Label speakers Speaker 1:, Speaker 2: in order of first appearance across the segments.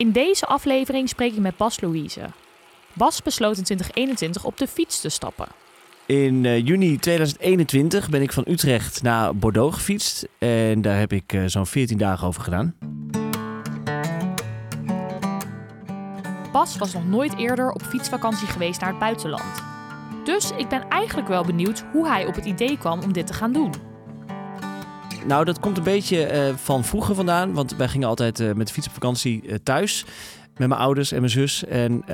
Speaker 1: In deze aflevering spreek ik met Bas Louise. Bas besloot in 2021 op de fiets te stappen.
Speaker 2: In uh, juni 2021 ben ik van Utrecht naar Bordeaux gefietst. En daar heb ik uh, zo'n 14 dagen over gedaan.
Speaker 1: Bas was nog nooit eerder op fietsvakantie geweest naar het buitenland. Dus ik ben eigenlijk wel benieuwd hoe hij op het idee kwam om dit te gaan doen.
Speaker 2: Nou, dat komt een beetje uh, van vroeger vandaan. Want wij gingen altijd uh, met de fiets op vakantie uh, thuis. Met mijn ouders en mijn zus. En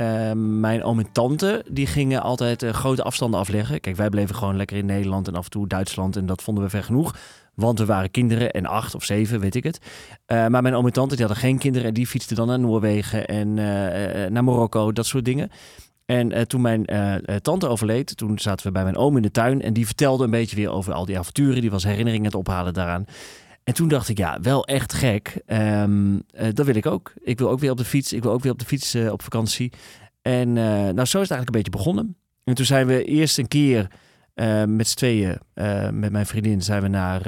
Speaker 2: mijn oom en tante, die gingen altijd grote afstanden afleggen. Kijk, wij bleven gewoon lekker in Nederland en af en toe Duitsland. En dat vonden we ver genoeg. Want we waren kinderen en acht of zeven, weet ik het. maar mijn oom en tante, die hadden geen kinderen. En die fietsten dan naar Noorwegen en naar Marokko, dat soort dingen. En uh, toen mijn uh, tante overleed, toen zaten we bij mijn oom in de tuin. En die vertelde een beetje weer over al die avonturen. Die was herinneringen te ophalen daaraan. En toen dacht ik, ja, wel echt gek. Um, dat wil ik ook. Ik wil ook weer op de fiets. Ik wil ook weer op de fiets op vakantie. En nou, zo is het eigenlijk een beetje begonnen. En toen zijn we eerst een keer met z'n tweeën, met mijn vriendin, zijn we naar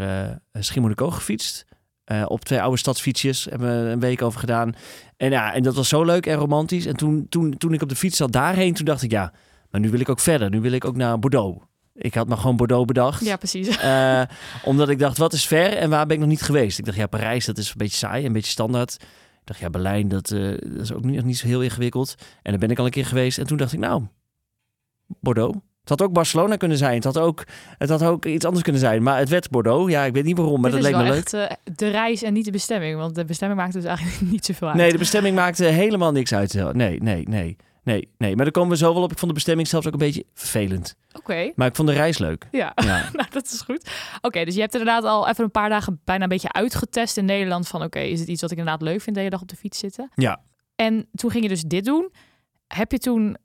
Speaker 2: Schiermonnikoog gefietst. Uh, op twee oude stadsfietsjes hebben we een week over gedaan. En ja, en dat was zo leuk en romantisch. En toen, toen, toen ik op de fiets zat daarheen, toen dacht ik ja, maar nu wil ik ook verder. Nu wil ik ook naar Bordeaux. Ik had me gewoon Bordeaux bedacht.
Speaker 1: Ja, precies.
Speaker 2: Uh, omdat ik dacht, wat is ver en waar ben ik nog niet geweest? Ik dacht, ja, Parijs, dat is een beetje saai, een beetje standaard. Ik dacht, ja, Berlijn, dat, uh, dat is ook niet, niet zo heel ingewikkeld. En daar ben ik al een keer geweest. En toen dacht ik, nou, Bordeaux. Het had ook Barcelona kunnen zijn. Het had ook, het had ook iets anders kunnen zijn. Maar het werd Bordeaux. Ja, ik weet niet waarom, maar
Speaker 1: Dit
Speaker 2: dat leek me
Speaker 1: wel
Speaker 2: leuk.
Speaker 1: echt, uh, de reis en niet de bestemming. Want de bestemming maakt dus eigenlijk niet zoveel uit.
Speaker 2: Nee, de bestemming maakte helemaal niks uit. Nee, nee, nee. Nee, nee, maar daar komen we zo wel op. Ik vond de bestemming zelfs ook een beetje vervelend.
Speaker 1: Oké. Okay.
Speaker 2: Maar ik vond de reis leuk.
Speaker 1: Ja, ja. nou, dat is goed. Oké, okay, dus je hebt inderdaad al even een paar dagen bijna een beetje uitgetest in Nederland. Van oké, okay, is het iets wat ik inderdaad leuk vind, de hele dag op de fiets zitten?
Speaker 2: Ja.
Speaker 1: En toen ging je dus dit doen. Heb je toen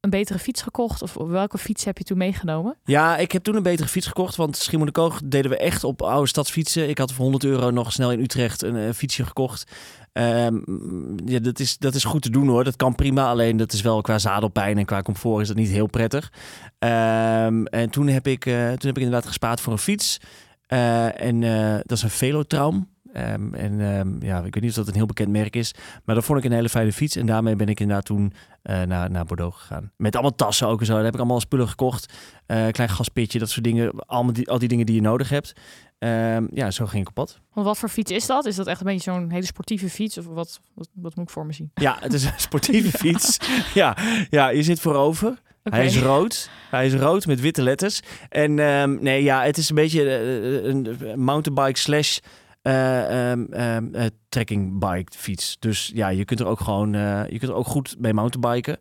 Speaker 1: een betere fiets gekocht? Of welke fiets heb je toen meegenomen?
Speaker 2: Ja, ik heb toen een betere fiets gekocht. Want Schiermonnikoog deden we echt op oude stadsfietsen. Ik had voor 100 euro nog snel in Utrecht een, een fietsje gekocht. Um, ja, dat is, dat is goed te doen hoor. Dat kan prima. Alleen dat is wel qua zadelpijn en qua comfort is dat niet heel prettig. Um, en toen heb, ik, uh, toen heb ik inderdaad gespaard voor een fiets. Uh, en dat is een Velotraum. Um, en um, ja, ik weet niet of dat een heel bekend merk is. Maar dat vond ik een hele fijne fiets. En daarmee ben ik inderdaad toen uh, naar, naar Bordeaux gegaan. Met allemaal tassen ook en zo. Daar heb ik allemaal spullen gekocht. Uh, klein gaspitje, dat soort dingen. Allemaal die, al die dingen die je nodig hebt. Um, ja, zo ging ik op pad.
Speaker 1: Want wat voor fiets is dat? Is dat echt een beetje zo'n hele sportieve fiets? Of wat, wat, wat moet ik voor me zien?
Speaker 2: Ja, het is een sportieve fiets. Ja, ja, je zit voorover. Okay. Hij is rood. Hij is rood met witte letters. En nee, ja, het is een beetje uh, een mountainbike slash uh, um, um, uh, trekking bike fiets. Dus ja, je kunt er ook gewoon, uh, je kunt er ook goed mee mountainbiken.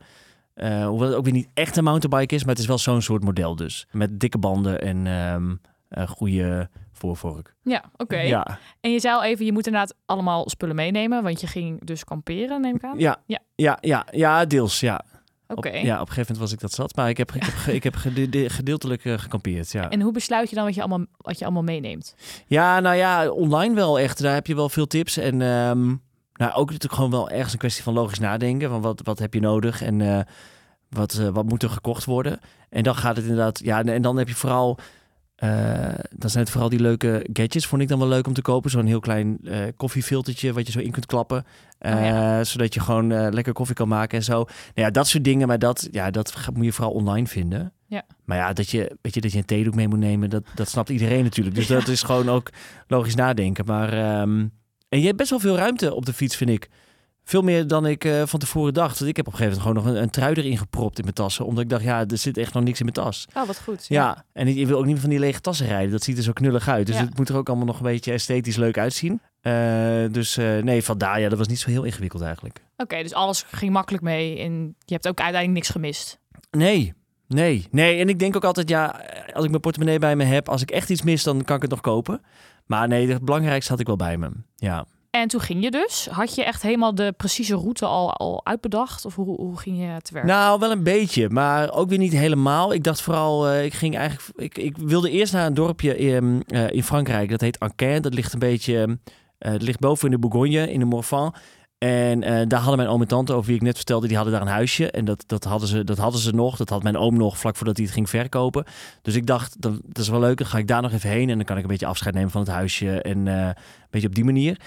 Speaker 2: hoewel het ook weer niet echt een mountainbike is, maar het is wel zo'n soort model dus. Met dikke banden en um, goede voorvork.
Speaker 1: Ja, oké. Okay.
Speaker 2: Ja.
Speaker 1: En je zei al even, je moet inderdaad allemaal spullen meenemen, want je ging dus kamperen, neem ik aan?
Speaker 2: Ja, ja, ja, ja, ja deels, ja.
Speaker 1: Oké.
Speaker 2: Okay. Ja, op een gegeven moment was ik dat zat. Maar ik heb, ik heb, ik heb gedeeltelijk uh, gekampeerd, ja.
Speaker 1: En hoe besluit je dan wat je allemaal, wat je allemaal meeneemt?
Speaker 2: Ja, nou ja, online wel echt. Daar heb je wel veel tips. En um, nou, ook natuurlijk gewoon wel ergens een kwestie van logisch nadenken. Van wat, wat heb je nodig en uh, wat, uh, wat moet er gekocht worden? En dan gaat het inderdaad... Ja, en dan heb je vooral... Uh, dan zijn het vooral die leuke gadgets, vond ik dan wel leuk om te kopen. Zo'n heel klein uh, koffiefiltertje wat je zo in kunt klappen. Uh, oh ja. Zodat je gewoon lekker koffie kan maken en zo. Nou ja, dat soort dingen, maar dat, ja, dat moet je vooral online vinden.
Speaker 1: Ja.
Speaker 2: Maar ja, dat je, weet je, dat je een theedoek mee moet nemen, dat, dat snapt iedereen natuurlijk. Dus ja. dat is gewoon ook logisch nadenken. Maar, um, en je hebt best wel veel ruimte op de fiets, vind ik. Veel meer dan ik uh, van tevoren dacht. Want ik heb op een gegeven moment gewoon nog een, een trui erin gepropt in mijn tassen. Omdat ik dacht, ja, er zit echt nog niks in mijn tas.
Speaker 1: Oh, wat goed. Ja,
Speaker 2: ja. en je wil ook niet van die lege tassen rijden. Dat ziet er zo knullig uit. Dus ja. het moet er ook allemaal nog een beetje esthetisch leuk uitzien. Uh, dus uh, nee, vandaar, ja, dat was niet zo heel ingewikkeld eigenlijk.
Speaker 1: Oké, okay, dus alles ging makkelijk mee. En je hebt ook uiteindelijk niks gemist.
Speaker 2: Nee, nee, nee. En ik denk ook altijd, ja, als ik mijn portemonnee bij me heb, als ik echt iets mis, dan kan ik het nog kopen. Maar nee, het belangrijkste had ik wel bij me. Ja.
Speaker 1: En toen ging je dus. Had je echt helemaal de precieze route al, al uitbedacht? Of hoe, hoe ging je te werk?
Speaker 2: Nou, wel een beetje, maar ook weer niet helemaal. Ik dacht vooral, eh, ik ging eigenlijk, ik, ik wilde eerst naar een dorpje in, eh, in Frankrijk. Dat heet Anquin. Dat ligt een beetje, eh ligt boven in de Bourgogne, in de Morvan. En daar hadden mijn oom en tante, over wie ik net vertelde, die hadden daar een huisje. En dat, dat, hadden ze, dat hadden ze nog. Dat had mijn oom nog vlak voordat hij het ging verkopen. Dus ik dacht, dat, is wel leuk. Dan ga ik daar nog even heen. En dan kan ik een beetje afscheid nemen van het huisje. En een beetje op die manier.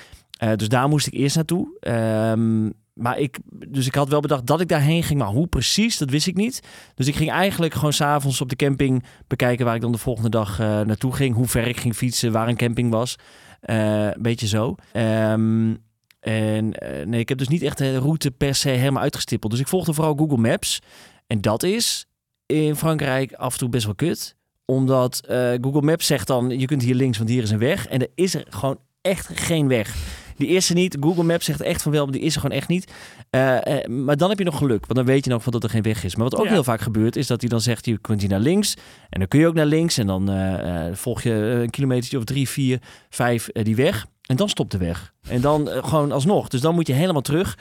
Speaker 2: Eh, dus daar moest ik eerst naartoe. Ehm, maar ik, dus ik had wel bedacht dat ik daarheen ging. Maar hoe precies, dat wist ik niet. Dus ik ging eigenlijk gewoon s'avonds op de camping bekijken waar ik dan de volgende dag eh, naartoe ging. Hoe ver ik ging fietsen, waar een camping was. Eh, een beetje zo. Ehm, en nee, ik heb dus niet echt de route per se helemaal uitgestippeld. Dus ik volgde vooral Google Maps. En dat is in Frankrijk af en toe best wel kut. Omdat Google Maps zegt dan, je kunt hier links, want hier is een weg. En er is er gewoon echt geen weg. Die eerste niet. Google Maps zegt echt van wel, maar die is er gewoon echt niet. Eh, eh, maar dan heb je nog geluk, want dan weet je nog van dat er geen weg is. Maar wat ook
Speaker 1: Ja.
Speaker 2: heel vaak gebeurt, is dat hij dan zegt, je kunt hier naar links. En dan kun je ook naar links. En dan eh, volg je een kilometer of drie, vier, vijf die weg. En dan stopt de weg. En dan gewoon alsnog. Dus dan moet je helemaal terug.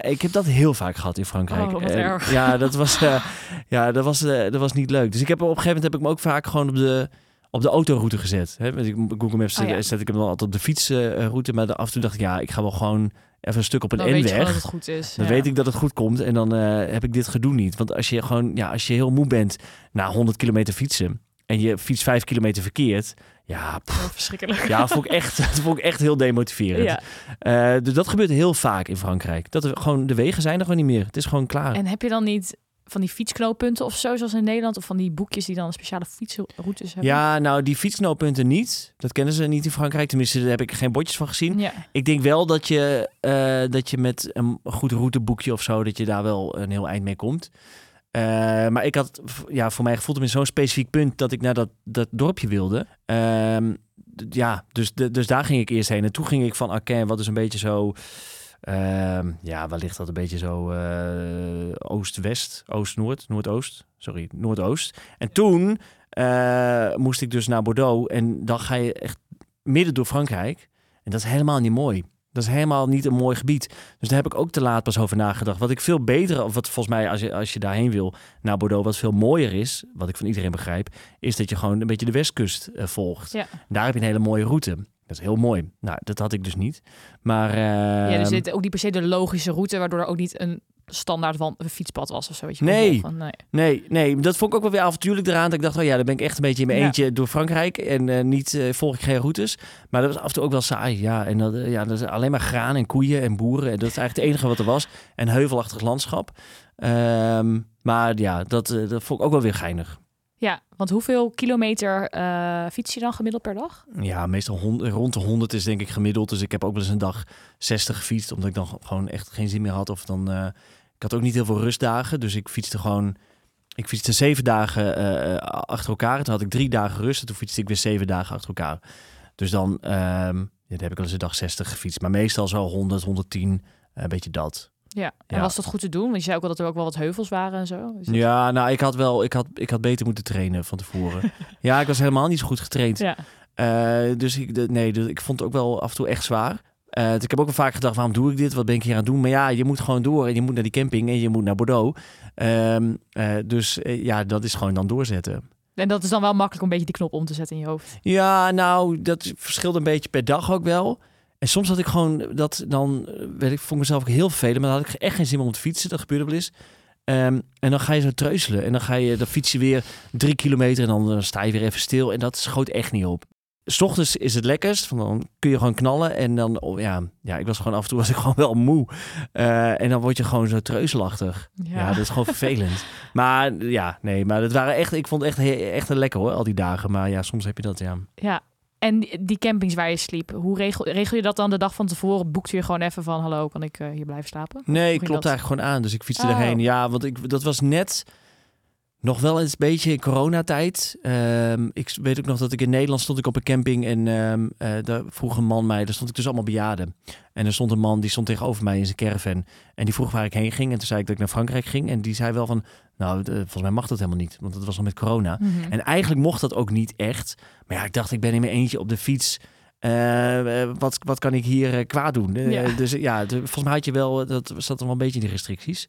Speaker 2: Ik heb dat heel vaak gehad in Frankrijk.
Speaker 1: Oh.
Speaker 2: Ja, dat was, ja dat, was, dat was niet leuk. Dus ik heb op een gegeven moment heb ik me ook vaak gewoon op de, op de autoroute gezet. Hè? Met Google Maps
Speaker 1: Oh, ja.
Speaker 2: zet ik hem dan altijd op de fietsroute. maar af en toe dacht ik, ja, ik ga wel gewoon even een stuk op een N-weg.
Speaker 1: dat het goed is.
Speaker 2: Dan
Speaker 1: Ja.
Speaker 2: weet ik dat het goed komt en dan eh, heb ik dit gedoe niet. Want als je gewoon, ja, als je heel moe bent na 100 kilometer fietsen en je fietst 5 kilometer verkeerd, ja, pff,
Speaker 1: verschrikkelijk.
Speaker 2: ja, dat vond ik echt, dat vond ik echt heel demotiverend.
Speaker 1: Ja.
Speaker 2: Eh, dus dat gebeurt heel vaak in Frankrijk. Dat er gewoon de wegen zijn er gewoon niet meer. Het is gewoon klaar.
Speaker 1: En heb je dan niet van die fietsknooppunten of zo, zoals in Nederland? Of van die boekjes die dan speciale fietsroutes hebben?
Speaker 2: Ja, nou die fietsknooppunten niet. Dat kennen ze niet in Frankrijk. Tenminste, daar heb ik geen bordjes van gezien.
Speaker 1: Ja.
Speaker 2: Ik denk wel dat je, eh, dat je met een goed routeboekje of zo, dat je daar wel een heel eind mee komt. Eh, maar ik had, ja, voor mij gevoeld in zo'n specifiek punt dat ik naar dat, dat dorpje wilde. Ehm, ja, dus, dus daar ging ik eerst heen. En toen ging ik van Aken, wat is een beetje zo, ehm, ja, waar ligt dat een beetje zo, eh, oost-west, oost-noord, noordoost, sorry, noordoost. En toen eh, moest ik dus naar Bordeaux en dan ga je echt midden door Frankrijk. En dat is helemaal niet mooi. Dat is helemaal niet een mooi gebied. Dus daar heb ik ook te laat pas over nagedacht. Wat ik veel beter, of wat volgens mij als je, als je daarheen wil naar Bordeaux, wat veel mooier is, wat ik van iedereen begrijp, is dat je gewoon een beetje de westkust eh, volgt.
Speaker 1: Ja.
Speaker 2: Daar heb je een hele mooie route. Dat is heel mooi. Nou, dat had ik dus niet. Maar
Speaker 1: ja, dus
Speaker 2: ehm,
Speaker 1: dit ook niet per se de logische route, waardoor er ook niet een standaard van een fietspad was of zo. Weet je,
Speaker 2: Nee.
Speaker 1: Van, nee.
Speaker 2: Nee, nee, dat vond ik ook wel weer avontuurlijk eraan. Dat ik dacht, oh ja, dan ben ik echt een beetje in mijn
Speaker 1: Ja.
Speaker 2: eentje door Frankrijk. En eh, niet eh, volg ik geen routes. Maar dat was af en toe ook wel saai. Ja, en dat, eh, ja, dat is alleen maar graan en koeien en boeren. En dat is eigenlijk het enige wat er was. En heuvelachtig landschap. Ehm, maar ja, dat, dat vond ik ook wel weer geinig.
Speaker 1: Ja, want hoeveel kilometer eh, fiets je dan gemiddeld per dag?
Speaker 2: Ja, meestal rond de 100 is denk ik gemiddeld. Dus ik heb ook wel eens een dag 60 gefietst. Omdat ik dan gewoon echt geen zin meer had. Of dan, eh, ik had ook niet heel veel rustdagen. Dus ik fietste gewoon... Ik fietste zeven dagen eh, achter elkaar. Toen had ik drie dagen rust. En toen fietste ik weer zeven dagen achter elkaar. Dus dan, ehm, ja, heb ik wel eens een dag 60 gefietst. Maar meestal zo 100, 110. eh, Een beetje dat.
Speaker 1: Ja. En
Speaker 2: Ja.
Speaker 1: was dat goed te doen? Want je zei ook wel dat er ook wel wat heuvels waren en zo.
Speaker 2: Ja, nou, ik had wel... Ik had, ik had beter moeten trainen van tevoren. ja, ik was helemaal niet zo goed getraind.
Speaker 1: Ja.
Speaker 2: Eh, dus ik, de, nee, dus ik vond het ook wel af en toe echt zwaar. Eh, dus ik heb ook wel vaak gedacht, waarom doe ik dit? Wat ben ik hier aan het doen? Maar ja, je moet gewoon door en je moet naar die camping en je moet naar Bordeaux. Ehm, eh, dus ja, dat is gewoon dan doorzetten.
Speaker 1: En dat is dan wel makkelijk om een beetje die knop om te zetten in je hoofd.
Speaker 2: Ja, nou, dat verschilt een beetje per dag ook wel. En soms had ik gewoon dat dan, eh, weet ik, vond mezelf ook heel vervelend, maar dan had ik echt geen zin meer om te fietsen. Dat gebeurde wel eens. Ehm, en dan ga je zo treuzelen en dan ga je, dan fiets je weer drie kilometer en dan sta je weer even stil en dat schoot echt niet op. S ochtends is het lekkerst, dan kun je gewoon knallen en dan, oh, ja, ja, ik was gewoon af en toe was ik gewoon wel moe. Eh, en dan word je gewoon zo treuzelachtig. Ja, dat is gewoon vervelend. Maar ja, nee, maar het waren echt, ik vond het echt, echt een lekker hoor, al die dagen. Maar ja, soms heb je dat, ja.
Speaker 1: Ja. En die- campings waar je sliep, hoe regel, regel je dat dan de dag van tevoren? Boekte je gewoon even van, hallo, kan ik eh, hier blijven slapen?
Speaker 2: Nee, ik klopte
Speaker 1: dat?
Speaker 2: eigenlijk gewoon aan. Dus ik fietste
Speaker 1: Oh.
Speaker 2: erheen. Ja, want ik, dat was net nog wel eens een beetje in coronatijd. Ehm, ik weet ook nog dat ik in Nederland stond ik op een camping en ehm, eh, daar vroeg een man mij, daar stond ik dus allemaal bejaarden. En er stond een man die stond tegenover mij in zijn caravan en die vroeg waar ik heen ging. En toen zei ik dat ik naar Frankrijk ging en die zei wel van, nou, volgens mij mag dat helemaal niet, want het was nog met corona.
Speaker 1: Mhm.
Speaker 2: En eigenlijk mocht dat ook niet echt. Maar ja, ik dacht, ik ben in mijn eentje op de fiets. Eh, eh, wat, wat kan ik hier eh, kwaad doen?
Speaker 1: Ja.
Speaker 2: Dus ja, de- volgens mij had je wel, dat zat er wel een beetje in de restricties.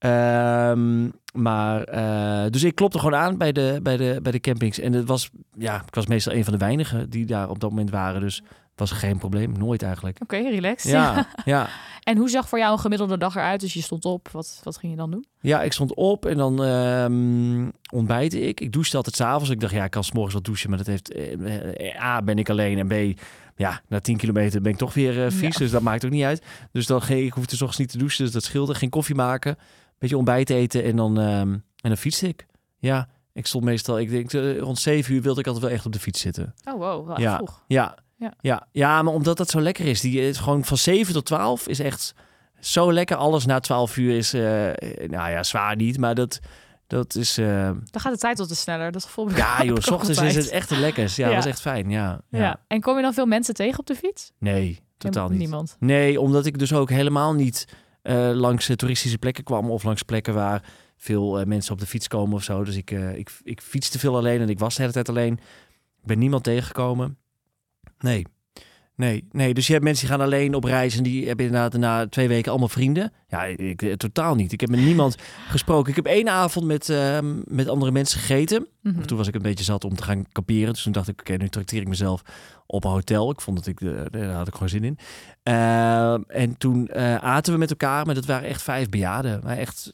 Speaker 2: Ehm, maar, eh, dus ik klopte gewoon aan bij de, bij, de, bij de campings. En het was, ja, ik was meestal een van de weinigen die daar op dat moment waren. Dus was geen probleem, nooit eigenlijk.
Speaker 1: Oké, relaxed.
Speaker 2: Ja, ja.
Speaker 1: En hoe zag voor jou een gemiddelde dag eruit? Dus je stond op. Wat, wat ging je dan doen?
Speaker 2: Ja, ik stond op en dan ehm ontbijtte ik. Ik douchte altijd s'avonds. Ik dacht, ja, ik kan 's morgens wel douchen, maar dat heeft... eh, eh, A, ben ik alleen en B, ja, na 10 kilometer ben ik toch weer eh, vies.
Speaker 1: Ja.
Speaker 2: Dus dat maakt ook niet uit. Dus dan ging ik, hoefde 's ochtends niet te douchen, dus dat scheelde. Geen koffie maken, beetje ontbijt eten en dan, ehm, en dan fietste ik. Ja, ik stond meestal, ik denk eh, rond 7 uur wilde ik altijd wel echt op de fiets zitten.
Speaker 1: Oh, wow. Wel
Speaker 2: Ja.
Speaker 1: vroeg.
Speaker 2: Ja.
Speaker 1: Ja.
Speaker 2: Ja. Ja. maar omdat dat zo lekker is. Die is gewoon van 7 tot 12 is echt zo lekker. Alles na 12 uur is, eh, nou ja, zwaar niet, maar dat, dat is... eh,
Speaker 1: Dan gaat de tijd wat te sneller. Dat gevoel
Speaker 2: ja joh, s ochtends is het echt de lekkers. Ja,
Speaker 1: Ja.
Speaker 2: dat was echt fijn. Ja, ja.
Speaker 1: Ja. En kom je dan veel mensen tegen op de fiets?
Speaker 2: Nee, totaal niet.
Speaker 1: Niemand.
Speaker 2: Nee, omdat ik dus ook helemaal niet eh, langs eh, toeristische plekken kwam of langs plekken waar veel eh, mensen op de fiets komen of zo. Dus ik, ik, ik fietste veel alleen en ik was de hele tijd alleen. Ik ben niemand tegengekomen. Nee. Nee, nee, dus je hebt mensen die gaan alleen op reis en die hebben inderdaad na twee weken allemaal vrienden. Ja, ik, eh, totaal niet. Ik heb met niemand gesproken. Ik heb één avond met, ehm, met andere mensen gegeten.
Speaker 1: Mhm.
Speaker 2: Toen was ik een beetje zat om te gaan kamperen. Dus toen dacht ik, oké, nu trakteer ik mezelf op een hotel. Ik vond dat ik, eh, daar had ik gewoon zin in. Eh, en toen eh, aten we met elkaar, maar dat waren echt vijf bejaarden. Maar echt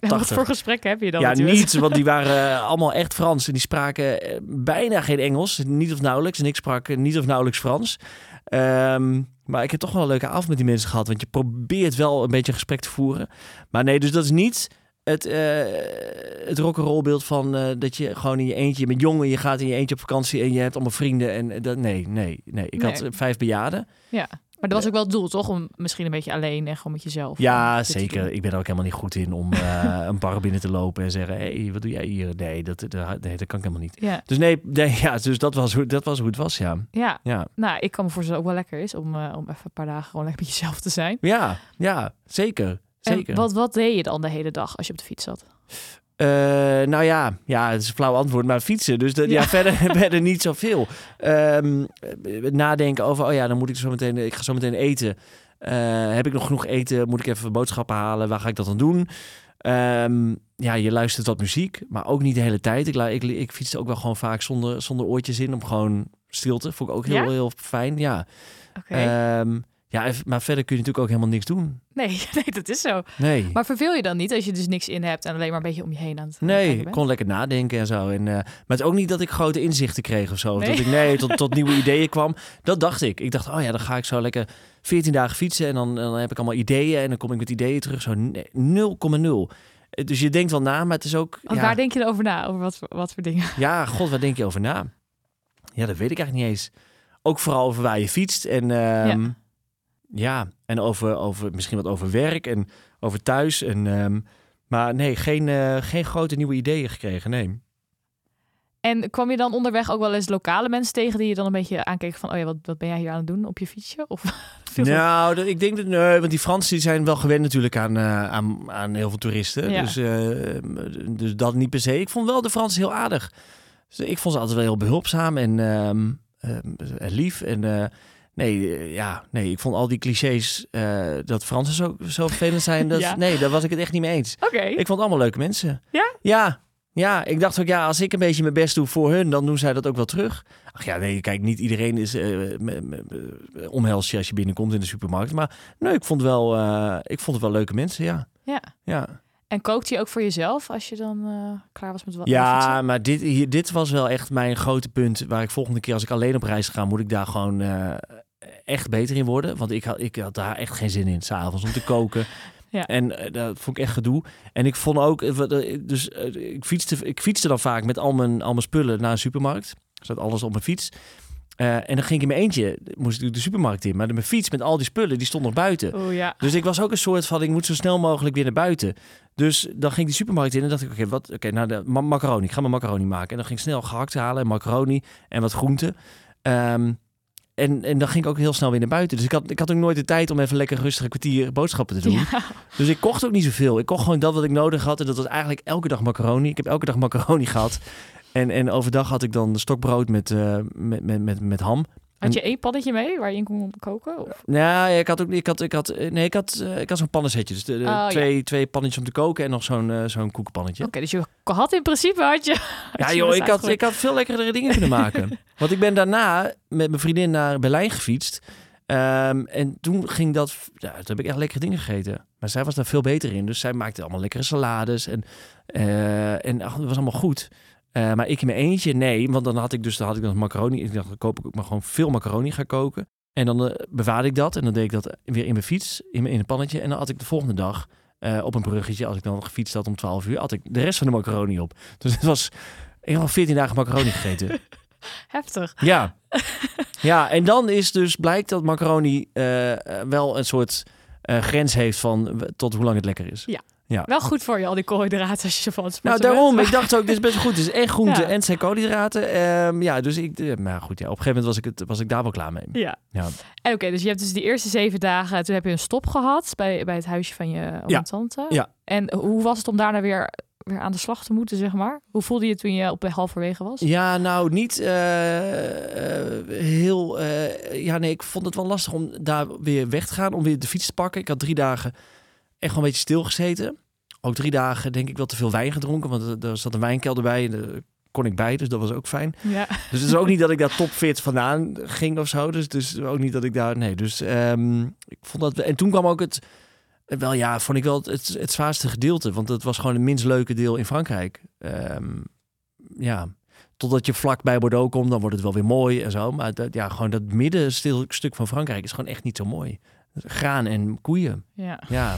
Speaker 2: 80.
Speaker 1: Ja, wat
Speaker 2: 80.
Speaker 1: voor gesprekken heb je dan?
Speaker 2: ja,
Speaker 1: natuurlijk?
Speaker 2: niet, want die waren eh, allemaal echt Frans. En die spraken eh, bijna geen Engels, niet of nauwelijks. En ik sprak eh, niet of nauwelijks Frans. Ehm, maar ik heb toch wel een leuke avond met die mensen gehad. Want je probeert wel een beetje een gesprek te voeren. Maar nee, dus dat is niet het, eh het rock'n'roll beeld van dat je gewoon in je eentje, je bent jong en je gaat in je eentje op vakantie en je hebt allemaal vrienden. En dat, nee, nee, nee. Ik had
Speaker 1: Nee.
Speaker 2: vijf bejaarden.
Speaker 1: Ja, maar dat was ook wel het doel, toch? Om misschien een beetje alleen en gewoon met jezelf.
Speaker 2: Ja,
Speaker 1: eh,
Speaker 2: zeker. Ik ben er ook helemaal niet goed in om eh, een bar binnen te lopen en zeggen: hé, hey, wat doe jij hier? Nee dat, dat, nee, dat kan ik helemaal niet.
Speaker 1: Ja,
Speaker 2: Dus nee, nee ja, dus dat was, hoe, dat was hoe het was, ja.
Speaker 1: ja.
Speaker 2: Ja,
Speaker 1: Nou, ik kan me voorstellen dat het ook wel lekker is om, eh, om even een paar dagen gewoon lekker met jezelf te zijn.
Speaker 2: ja, ja zeker.
Speaker 1: En
Speaker 2: zeker.
Speaker 1: wat, wat deed je dan de hele dag als je op de fiets zat?
Speaker 2: Eh, nou ja, ja, het is een flauw antwoord, maar fietsen. Dus dat, ja.
Speaker 1: Ja.
Speaker 2: verder, verder niet zoveel. Eh, nadenken over, oh ja, dan moet ik zo meteen, ik ga zo meteen eten. Eh, heb ik nog genoeg eten? Moet ik even boodschappen halen? Waar ga ik dat dan doen? Ehm, ja, je luistert wat muziek, maar ook niet de hele tijd. Ik, ik, ik fietste ook wel gewoon vaak zonder, zonder oortjes in, om gewoon stilte. Vond ik ook heel,
Speaker 1: Ja?
Speaker 2: heel fijn, ja.
Speaker 1: Oké.
Speaker 2: Ehm, ja, maar verder kun je natuurlijk ook helemaal niks doen.
Speaker 1: nee, nee, dat is zo.
Speaker 2: Nee.
Speaker 1: Maar verveel je dan niet als je dus niks in hebt en alleen maar een beetje om je heen aan het
Speaker 2: Nee, ik kon lekker nadenken en zo. En, eh, maar het is ook niet dat ik grote inzichten kreeg of zo. Of? Dat ik nee, tot, tot nieuwe ideeën kwam. Dat dacht ik. Ik dacht, oh ja, dan ga ik zo lekker 14 dagen fietsen. En dan, dan heb ik allemaal ideeën. En dan kom ik met ideeën terug. Zo nee, 0,0. Eh, Dus je denkt wel na, maar het is ook...
Speaker 1: Want
Speaker 2: Ja,
Speaker 1: Waar denk je over na? Over wat, voor- wat voor dingen?
Speaker 2: ja, god, waar denk je over na? Ja, dat weet ik eigenlijk niet eens. Ook vooral over waar je fietst. En ehm, ja. En over, over misschien wat over werk en over thuis. En, ehm, maar nee, geen, eh, geen grote nieuwe ideeën gekregen, nee.
Speaker 1: En kwam je dan onderweg ook wel eens lokale mensen tegen die je dan een beetje aankeken van, oh ja, wat, wat ben jij hier aan het doen op je fietsje? Of
Speaker 2: Nou, dat, ik denk dat nee, want die Fransen die zijn wel gewend natuurlijk aan, eh, aan, aan heel veel toeristen.
Speaker 1: Ja.
Speaker 2: Dus, eh, dus dat niet per se. Ik vond wel de Fransen heel aardig. Dus ik vond ze altijd wel heel behulpzaam en ehm, ehm, lief. En eh, nee, eh, ja, nee, ik vond al die clichés eh, dat Fransen zo, zo vervelend zijn. Dat,
Speaker 1: Ja.
Speaker 2: Nee, daar was ik het echt niet mee eens.
Speaker 1: Oké.
Speaker 2: Ik vond allemaal leuke mensen.
Speaker 1: Ja?
Speaker 2: Ja. Ja, ik dacht ook, ja, als ik een beetje mijn best doe voor hun, dan doen zij dat ook wel terug. Ach ja, nee, kijk, niet iedereen is eh omhelst je als je binnenkomt in de supermarkt. Maar nee, ik vond wel, ik vond het wel leuke mensen, ja.
Speaker 1: Ja.
Speaker 2: Ja,
Speaker 1: En kookte je ook voor jezelf als je dan klaar was met wat
Speaker 2: ja maar dit, hier, dit was wel echt mijn grote punt. Waar ik volgende keer als ik alleen op reis ga, moet ik daar gewoon echt beter in worden. Want ik had, ik had daar echt geen zin in, s'avonds om te koken.
Speaker 1: Ja.
Speaker 2: En eh, dat vond ik echt gedoe. En ik vond ook, eh, eh, dus ik fietste, ik fietste dan vaak met al mijn, al mijn spullen naar een supermarkt. Zat alles op mijn fiets. En dan ging ik in mijn eentje, moest ik de supermarkt in. Maar de- mijn fiets met al die spullen, die stond nog buiten.
Speaker 1: Oh ja.
Speaker 2: Dus ik was ook een soort van, ik moet zo snel mogelijk weer naar buiten. Dus dan ging ik die supermarkt in en dacht ik, oké, wat? Oké, nou de ma- macaroni. Ik ga mijn macaroni maken. En dan ging ik snel gehakt halen en macaroni en wat groenten. Ehm, en, en dan ging ik ook heel snel weer naar buiten. Dus ik had, ik had ook nooit de tijd om even lekker rustig een kwartier boodschappen te doen.
Speaker 1: Ja.
Speaker 2: Dus ik kocht ook niet zoveel. Ik kocht gewoon dat wat ik nodig had. En dat was eigenlijk elke dag macaroni. Ik heb elke dag macaroni gehad. En, en overdag had ik dan stokbrood met, eh, met, met, met, met ham.
Speaker 1: Had je één pannetje mee waar je in kon koken? Of?
Speaker 2: Nou, ja, ik had ook ik had, ik had, nee, ik had, eh, ik had zo'n pannensetje. Dus de, de
Speaker 1: Oh, ja.
Speaker 2: twee, twee pannetjes om te koken en nog zo'n eh, zo'n koekenpannetje.
Speaker 1: Oké, dus je had in principe had je.
Speaker 2: Ja,
Speaker 1: je
Speaker 2: joh, ik had, ik had veel lekkerdere dingen kunnen maken. Want ik ben daarna met mijn vriendin naar Berlijn gefietst. Ehm, en toen ging dat... Ja, toen heb ik echt lekkere dingen gegeten. Maar zij was daar veel beter in. Dus zij maakte allemaal lekkere salades. En, eh, en ach, het was allemaal goed. Eh, maar ik in mijn eentje, nee. Want dan had ik dus dan had ik dan macaroni. Ik dacht, dan koop ik ook maar gewoon veel macaroni ga koken. En dan eh, bewaarde ik dat. En dan deed ik dat weer in mijn fiets, in, mijn, in een pannetje. En dan had ik de volgende dag eh, op een bruggetje, als ik dan gefietst had om 12 uur, had ik de rest van de macaroni op. Dus het was... Ik heb al 14 dagen macaroni gegeten.
Speaker 1: Heftig.
Speaker 2: Ja. ja, en dan is dus blijkt dat macaroni wel een soort grens heeft van tot hoe lang het lekker is.
Speaker 1: Wel goed voor je, al die koolhydraten als je van het
Speaker 2: Nou, daarom.
Speaker 1: bent.
Speaker 2: Ik dacht ook, dit is best goed. Het is en groente
Speaker 1: Ja.
Speaker 2: en zijn koolhydraten. Ehm, ja, dus ik... eh, maar goed, ja, op een gegeven moment was ik, het, was ik daar wel klaar mee.
Speaker 1: Ja.
Speaker 2: Ja.
Speaker 1: En oké, dus je hebt dus die eerste zeven dagen, toen heb je een stop gehad bij, bij het huisje van je oom
Speaker 2: Ja.
Speaker 1: tante.
Speaker 2: Ja.
Speaker 1: En hoe was het om daarna weer, weer aan de slag te moeten, zeg maar? Hoe voelde je het toen je op halverwege was?
Speaker 2: Ja, nou, niet eh, eh, heel... ja, nee, ik vond het wel lastig om daar weer weg te gaan. Om weer de fiets te pakken. Ik had drie dagen echt wel een beetje stilgezeten. Ook drie dagen denk ik wel te veel wijn gedronken. Want er- zat een wijnkelder bij. En daar kon ik bij, dus dat was ook fijn.
Speaker 1: Ja.
Speaker 2: Dus het is ook niet dat ik daar topfit vandaan ging of zo. Dus, dus ook niet dat ik daar... Nee, dus ehm, ik vond dat... En toen kwam ook het... Wel ja, vond ik wel het, het, het zwaarste gedeelte. Want het was gewoon het minst leuke deel in Frankrijk. Ehm, ja, totdat je vlak bij Bordeaux komt, dan wordt het wel weer mooi en zo. Maar dat, ja, gewoon dat middenstuk van Frankrijk is gewoon echt niet zo mooi. Graan en koeien.
Speaker 1: ja.
Speaker 2: Ja.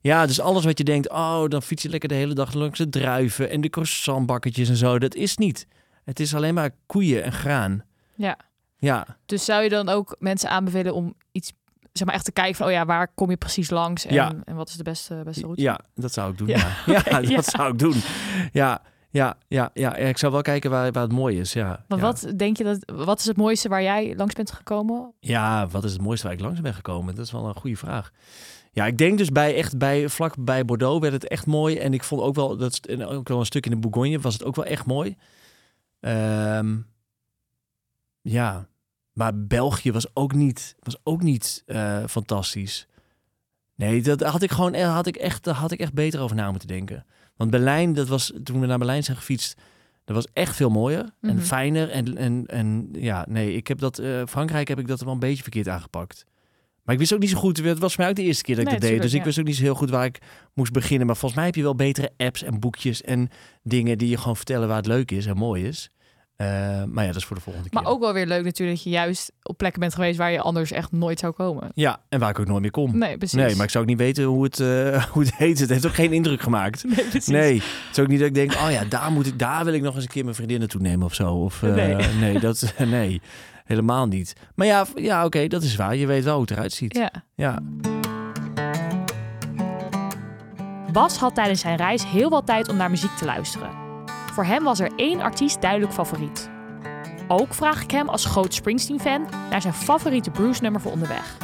Speaker 2: Ja, dus alles wat je denkt, oh, dan fiets je lekker de hele dag langs de druiven en de croissantbakketjes en zo. Dat is niet. Het is alleen maar koeien en graan.
Speaker 1: Ja.
Speaker 2: Ja,
Speaker 1: Dus zou je dan ook mensen aanbevelen om iets, zeg maar echt te kijken van, oh ja, waar kom je precies langs en,
Speaker 2: Ja.
Speaker 1: en wat is de beste, beste route?
Speaker 2: ja, dat zou ik doen.
Speaker 1: Ja,
Speaker 2: Ja, dat zou ik doen. Ja, ja, ja, ja. Ik zou wel kijken waar, waar het mooi is. Ja,
Speaker 1: Maar
Speaker 2: ja.
Speaker 1: wat denk je dat, wat is het mooiste waar jij langs bent gekomen?
Speaker 2: Ja, wat is het mooiste waar ik langs ben gekomen? Dat is wel een goede vraag. Ja, ik denk dus bij echt bij vlak bij Bordeaux werd het echt mooi. En ik vond ook wel dat en ook wel een stuk in de Bourgogne was het ook wel echt mooi. Ehm, ja, maar België was ook niet, was ook niet eh, fantastisch. Nee, dat had ik gewoon had ik echt, had ik echt beter over na moeten denken. Want Berlijn, dat was toen we naar Berlijn zijn gefietst, dat was echt veel mooier
Speaker 1: Mhm.
Speaker 2: en fijner. En, en, en ja, nee, ik heb dat, eh, Frankrijk heb ik dat wel een beetje verkeerd aangepakt. Maar ik wist ook niet zo goed, het was voor mij ook de eerste keer dat ik
Speaker 1: Nee,
Speaker 2: dat deed. Dus ik
Speaker 1: ja.
Speaker 2: wist ook niet zo heel goed waar ik moest beginnen. Maar volgens mij heb je wel betere apps en boekjes en dingen die je gewoon vertellen waar het leuk is en mooi is. Eh, maar ja, dat is voor de volgende
Speaker 1: Maar
Speaker 2: keer.
Speaker 1: ook wel weer leuk natuurlijk dat je juist op plekken bent geweest waar je anders echt nooit zou komen.
Speaker 2: Ja, en waar ik ook nooit meer kom.
Speaker 1: Nee, precies.
Speaker 2: Nee, maar ik zou ook niet weten hoe het, eh, hoe het heet. Het heeft ook geen indruk gemaakt.
Speaker 1: Nee, precies.
Speaker 2: Nee, het is ook niet dat ik denk, oh ja, daar moet ik, daar wil ik nog eens een keer mijn vriendin naartoe nemen of zo. Of eh,
Speaker 1: Nee.
Speaker 2: nee. dat, nee, helemaal niet. Maar ja, ja oké, dat is waar. Je weet wel hoe het eruit ziet.
Speaker 1: Ja.
Speaker 2: Ja.
Speaker 1: Bas had tijdens zijn reis heel wat tijd om naar muziek te luisteren. Voor hem was er één artiest duidelijk favoriet. Ook vraag ik hem als groot Springsteen-fan naar zijn favoriete Bruce-nummer voor onderweg.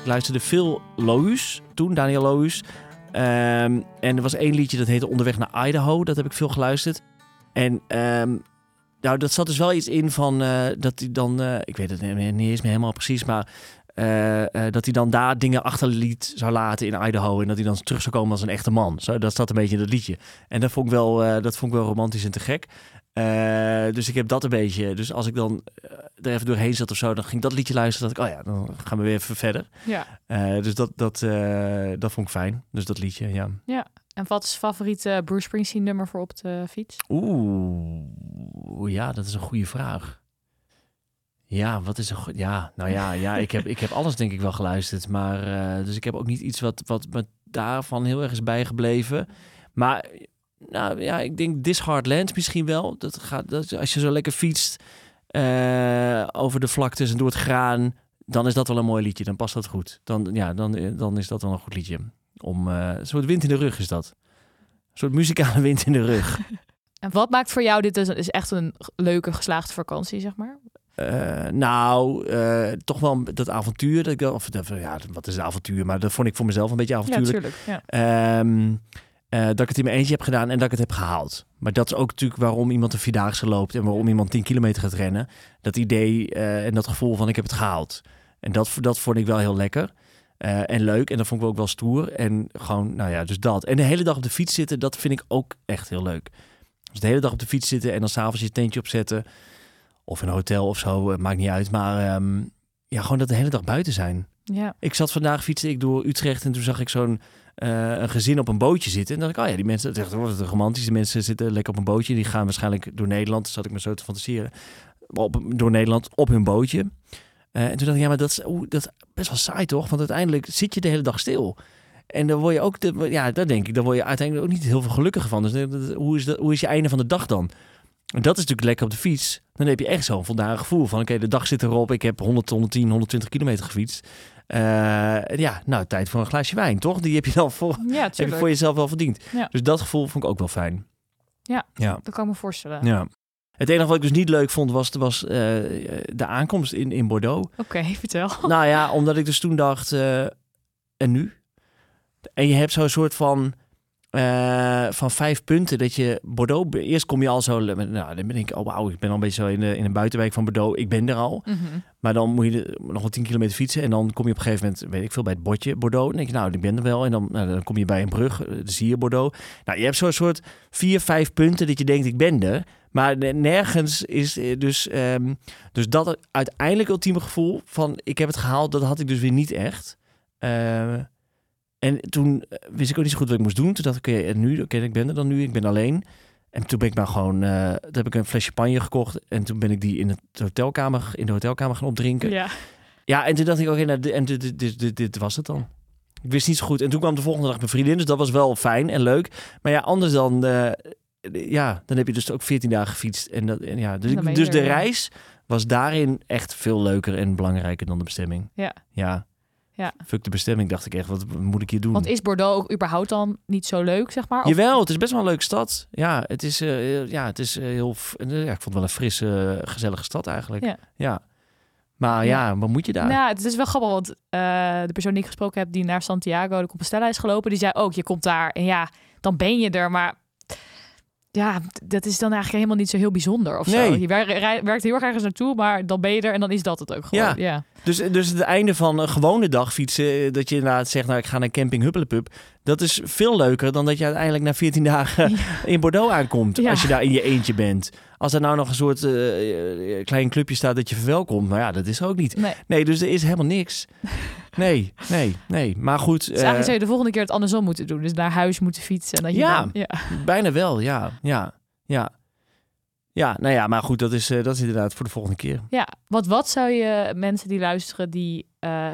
Speaker 2: Ik luisterde veel Lous toen, Daniel Lous. Ehm, en er was één liedje dat heette Onderweg naar Idaho. Dat heb ik veel geluisterd. En ehm, nou, dat zat dus wel iets in van eh, dat hij dan, eh, ik weet het niet eens meer helemaal precies, maar eh, eh, dat hij dan daar dingen achterliet zou laten in Idaho en dat hij dan terug zou komen als een echte man. Zo, dat staat een beetje in dat liedje. En dat vond ik wel, eh, dat vond ik wel romantisch en te gek. Dus ik heb dat een beetje. Dus als ik dan er even doorheen zat of zo, dan ging ik dat liedje luisteren. Dat ik, oh ja, dan gaan we weer even verder.
Speaker 1: Ja.
Speaker 2: Dus dat, dat, dat vond ik fijn. Dus dat liedje, ja.
Speaker 1: En wat is favoriete Bruce Springsteen-nummer voor op de fiets?
Speaker 2: Oeh, ja, dat is een goede vraag. Ja, wat is een goed... Ja, nou ja, ja ik, heb, ik heb alles denk ik wel geluisterd. Maar, eh, dus ik heb ook niet iets wat, wat me daarvan heel erg is bijgebleven. Maar, nou ja, ik denk This Hard Land misschien wel. Dat gaat, dat, als je zo lekker fietst eh, over de vlaktes en door het graan... dan is dat wel een mooi liedje. Dan past dat goed. Dan, ja, dan, eh, dan is dat wel een goed liedje. Om, eh, een soort wind in de rug is dat. Een soort muzikale wind in de rug.
Speaker 1: En wat maakt voor jou dit dus is echt een leuke geslaagde vakantie, zeg maar?
Speaker 2: Eh, nou, eh, toch wel dat avontuur. Dat ik, of, ja, wat is een avontuur? Maar dat vond ik voor mezelf een beetje
Speaker 1: Ja,
Speaker 2: avontuurlijk.
Speaker 1: tuurlijk. Ja.
Speaker 2: Ehm, eh, dat ik het in mijn eentje heb gedaan en dat ik het heb gehaald. Maar dat is ook natuurlijk waarom iemand een vierdaagse loopt en waarom iemand 10 kilometer gaat rennen. Dat idee en dat gevoel van ik heb het gehaald. En dat, dat vond ik wel heel lekker en leuk. En dat vond ik ook wel stoer. En gewoon, nou ja, dus dat. En de hele dag op de fiets zitten, dat vind ik ook echt heel leuk. Dus de hele dag op de fiets zitten en dan s'avonds je tentje opzetten. Of in een hotel of zo, eh, maakt niet uit. Maar ehm, ja, gewoon dat de hele dag buiten zijn.
Speaker 1: Ja.
Speaker 2: Ik zat vandaag fietsen ik door Utrecht en toen zag ik zo'n eh, een gezin op een bootje zitten. En dacht ik, oh ja, die mensen, dat is echt wat romantisch. De mensen zitten lekker op een bootje. Die gaan waarschijnlijk door Nederland, zat ik me zo te fantaseren, op, door Nederland op hun bootje. Eh, en toen dacht ik, ja, maar dat is, dat is best wel saai toch? Want uiteindelijk zit je de hele dag stil. En dan word je ook, de, ja, daar denk ik, dan word je uiteindelijk ook niet heel veel gelukkiger van. Dus dat- dat- hoe is, dat, hoe is je einde van de dag dan? En dat is natuurlijk lekker op de fiets. Dan heb je echt zo'n voldaan gevoel van, oké, de dag zit erop. Ik heb 100, 110, 120 kilometer gefietst. Eh, ja, nou, tijd voor een glaasje wijn, toch? Die heb je dan voor,
Speaker 1: Ja,
Speaker 2: heb je
Speaker 1: tuurlijk.
Speaker 2: voor jezelf wel verdiend.
Speaker 1: Ja.
Speaker 2: Dus dat gevoel vond ik ook wel fijn.
Speaker 1: Ja.
Speaker 2: Ja.
Speaker 1: Dat kan ik me voorstellen.
Speaker 2: ja. Het enige wat ik dus niet leuk vond, was, was eh, de aankomst in, in Bordeaux.
Speaker 1: Oké, vertel.
Speaker 2: nou ja, omdat ik dus toen dacht, eh, en nu? En je hebt zo'n soort van, eh, van vijf punten dat je Bordeaux... Eerst kom je al zo, nou, dan ben ik, oh wauw, ik ben al een beetje zo in de, in een buitenwijk van Bordeaux. Ik ben er al.
Speaker 1: Mhm.
Speaker 2: Maar dan moet je de- nog wel 10 kilometer fietsen. En dan kom je op een gegeven moment, weet ik veel, bij het bordje Bordeaux. Dan denk je, nou, ik ben er wel. En dan, nou, dan kom je bij een brug, eh, dan zie je Bordeaux. Nou, je hebt zo'n soort vier, vijf punten dat je denkt, ik ben er. Maar ne- nergens is eh, dus... ehm, dus dat uiteindelijk ultieme gevoel van, ik heb het gehaald, dat had ik dus weer niet echt. En toen eh, wist ik ook niet zo goed wat ik moest doen. Toen dacht ik, oké, en nu? Oké, ik ben er dan nu, ik ben alleen. En toen ben ik maar gewoon, eh toen heb ik een flesje champagne gekocht. En toen ben ik die in, het hotelkamer, in de hotelkamer gaan opdrinken.
Speaker 1: Ja.
Speaker 2: Ja, en toen dacht ik, oké, nou, dit- en dit, dit, dit, dit, was het dan. Ik wist niet zo goed. En toen kwam de volgende dag mijn vriendin, dus dat was wel fijn en leuk. Maar ja, anders dan, eh, ja, dan heb je dus ook 14 dagen gefietst. En dat, en ja, dus ik, dus
Speaker 1: er,
Speaker 2: de
Speaker 1: ja.
Speaker 2: reis was daarin echt veel leuker en belangrijker dan de bestemming.
Speaker 1: Ja.
Speaker 2: Ja.
Speaker 1: Ja.
Speaker 2: Fuck de bestemming, dacht ik echt. Wat moet ik hier doen?
Speaker 1: Want is Bordeaux ook überhaupt dan niet zo leuk, zeg maar? Of-
Speaker 2: Jawel, het is best wel een leuke stad. Ja, het is, eh, ja, het is eh, heel... eh, ja, ik vond het wel een frisse, gezellige stad eigenlijk.
Speaker 1: Ja.
Speaker 2: ja. Maar ja, wat moet je daar?
Speaker 1: Nou, het is wel grappig, want de persoon die ik gesproken heb, die naar Santiago de Compostela is gelopen, die zei ook, je komt daar en ja, dan ben je er, maar ja, dat is dan eigenlijk helemaal niet zo heel bijzonder of zo. Je werkt heel erg ergens naartoe, maar dan ben je er en dan is dat het ook gewoon.
Speaker 2: Ja.
Speaker 1: Ja,
Speaker 2: Dus, dus het einde van een gewone dag fietsen, eh, dat je inderdaad zegt, nou ik ga naar camping Huppelepup, dat is veel leuker dan dat je uiteindelijk na 14 dagen in Bordeaux aankomt,
Speaker 1: Ja.
Speaker 2: als je daar in je eentje bent. Als er nou nog een soort eh, eh, klein clubje staat dat je verwelkomt, maar ja, dat is er ook niet.
Speaker 1: Nee.
Speaker 2: Nee, dus er is helemaal niks. Nee, nee, nee. Maar goed,
Speaker 1: Dus eigenlijk
Speaker 2: eh,
Speaker 1: zou je de volgende keer het andersom moeten doen. Dus naar huis moeten fietsen. En dat je
Speaker 2: Ja.
Speaker 1: dan- ja.
Speaker 2: bijna wel, ja, ja, ja. Ja, nou ja, maar goed, dat is, dat is inderdaad voor de volgende keer.
Speaker 1: ja, want wat zou je mensen die luisteren, die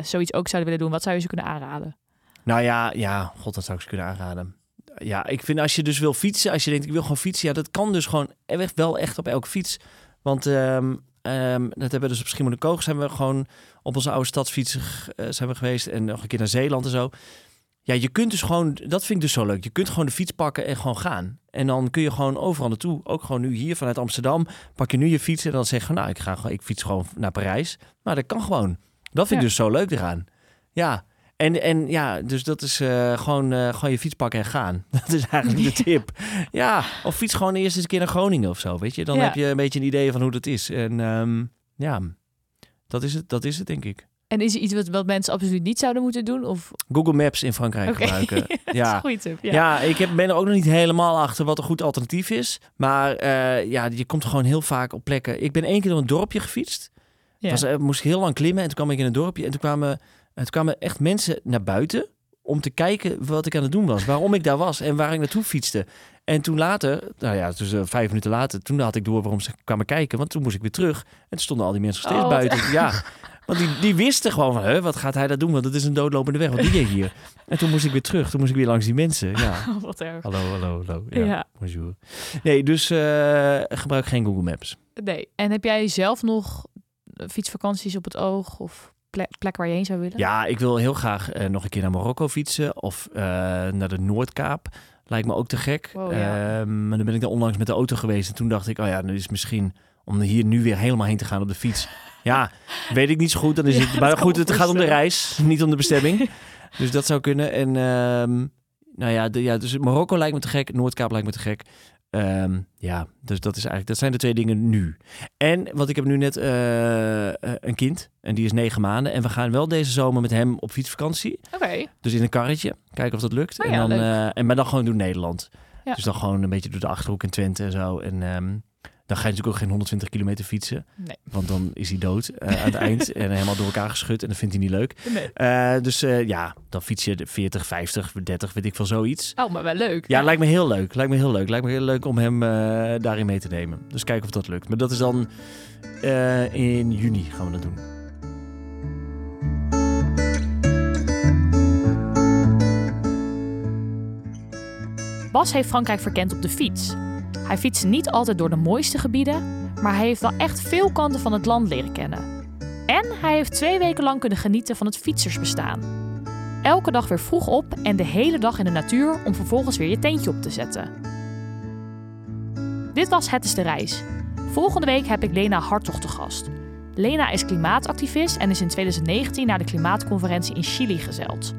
Speaker 1: zoiets ook zouden willen doen, wat zou je ze kunnen aanraden?
Speaker 2: Nou ja, ja, god, dat zou ik ze kunnen aanraden. Ja, ik vind als je dus wil fietsen, als je denkt ik wil gewoon fietsen, ja, dat kan dus gewoon echt wel echt op elke fiets. Want ehm, dat hebben we dus op Schiermonnikoog zijn we gewoon op onze oude stadsfiets eh, zijn we geweest en nog een keer naar Zeeland en zo. Ja, je kunt dus gewoon, dat vind ik dus zo leuk. Je kunt gewoon de fiets pakken en gewoon gaan. En dan kun je gewoon overal naartoe. Ook gewoon nu hier vanuit Amsterdam. Pak je nu je fiets en dan zeg je, nou, ik ga gewoon, ik fiets gewoon naar Parijs. Maar dat kan gewoon. Dat vind ik dus zo leuk eraan. Ja, en, en ja, dus dat is eh, gewoon, eh, gewoon je fiets pakken en gaan. Dat is eigenlijk de tip. Ja, of fiets gewoon eerst eens een keer naar Groningen of zo, weet je. Dan
Speaker 1: Ja.
Speaker 2: heb je een beetje een idee van hoe dat is. En ehm, ja, dat is, het, dat is het, denk ik.
Speaker 1: En is er iets wat, wat mensen absoluut niet zouden moeten doen? Of...
Speaker 2: Google Maps in Frankrijk gebruiken.
Speaker 1: Dat is
Speaker 2: Ja.
Speaker 1: tip. Ja.
Speaker 2: Ja, ik heb, ben er ook nog niet helemaal achter wat een goed alternatief is. Maar eh, ja, je komt gewoon heel vaak op plekken. Ik ben één keer door een dorpje gefietst.
Speaker 1: Ja.
Speaker 2: Was, moest ik heel lang klimmen en toen kwam ik in een dorpje. En toen kwamen, toen kwamen echt mensen naar buiten om te kijken wat ik aan het doen was. Waarom ik daar was en waar ik naartoe fietste. En toen later, nou ja, dus eh, vijf minuten later, toen had ik door waarom ze kwamen kijken. Want toen moest ik weer terug. En toen stonden al die mensen nog steeds
Speaker 1: Oh,
Speaker 2: buiten. Ja, want die, die wisten gewoon van, huh, wat gaat hij daar doen? Want het is een doodlopende weg. Wat doe je hier? En toen moest ik weer terug. Toen moest ik weer langs die mensen. Ja.
Speaker 1: Oh, wat erg.
Speaker 2: Hallo, hallo, hallo. Ja,
Speaker 1: Ja.
Speaker 2: bonjour. Nee, dus eh, gebruik geen Google Maps.
Speaker 1: Nee. En heb jij zelf nog eh, fietsvakanties op het oog? Of plek, waar je heen zou willen?
Speaker 2: Ja, ik wil heel graag eh, nog een keer naar Marokko fietsen of eh, naar de Noordkaap. Lijkt me ook te gek.
Speaker 1: Wow, ja.
Speaker 2: Ehm, maar dan ben ik daar onlangs met de auto geweest en toen dacht ik, oh ja, nu is misschien om hier nu weer helemaal heen te gaan op de fiets. Ja, weet ik niet zo goed. Dan is
Speaker 1: Ja,
Speaker 2: het, maar goed, het gaat om de reis, niet om de bestemming. dus dat zou kunnen. En ehm, nou ja, de, ja, dus Marokko lijkt me te gek, Noordkaap lijkt me te gek. Ehm, ja, dus dat is eigenlijk, dat zijn de twee dingen nu. En wat ik heb nu net eh, eh, een kind en die is negen maanden en we gaan wel deze zomer met hem op fietsvakantie.
Speaker 1: Oké.
Speaker 2: Dus in een karretje, kijken of dat lukt.
Speaker 1: Oh
Speaker 2: en dan, eh, en maar dan gewoon door Nederland.
Speaker 1: Ja.
Speaker 2: Dus dan gewoon een beetje door de achterhoek in Twente en zo. En ehm, dan ga je natuurlijk ook geen 120 kilometer fietsen,
Speaker 1: Nee.
Speaker 2: want dan is hij dood eh, aan het eind en helemaal door elkaar geschud en dat vindt hij niet leuk.
Speaker 1: nee.
Speaker 2: Eh, dus eh, ja, dan fiets je de 40, 50, 30, weet ik veel, zoiets.
Speaker 1: Oh, maar wel leuk.
Speaker 2: Ja, lijkt me heel leuk. Lijkt me heel leuk. Lijkt me heel leuk om hem daarin mee te nemen. Dus kijken of dat lukt. Maar dat is dan in juni gaan we dat doen.
Speaker 1: Bas heeft Frankrijk verkend op de fiets. Hij fietst niet altijd door de mooiste gebieden, maar hij heeft wel echt veel kanten van het land leren kennen. En hij heeft twee weken lang kunnen genieten van het fietsersbestaan. Elke dag weer vroeg op en de hele dag in de natuur om vervolgens weer je tentje op te zetten. Dit was Het is de Reis. Volgende week heb ik Lena Hartog te gast. Lena is klimaatactivist en is in 2019 naar de klimaatconferentie in Chili gezeild.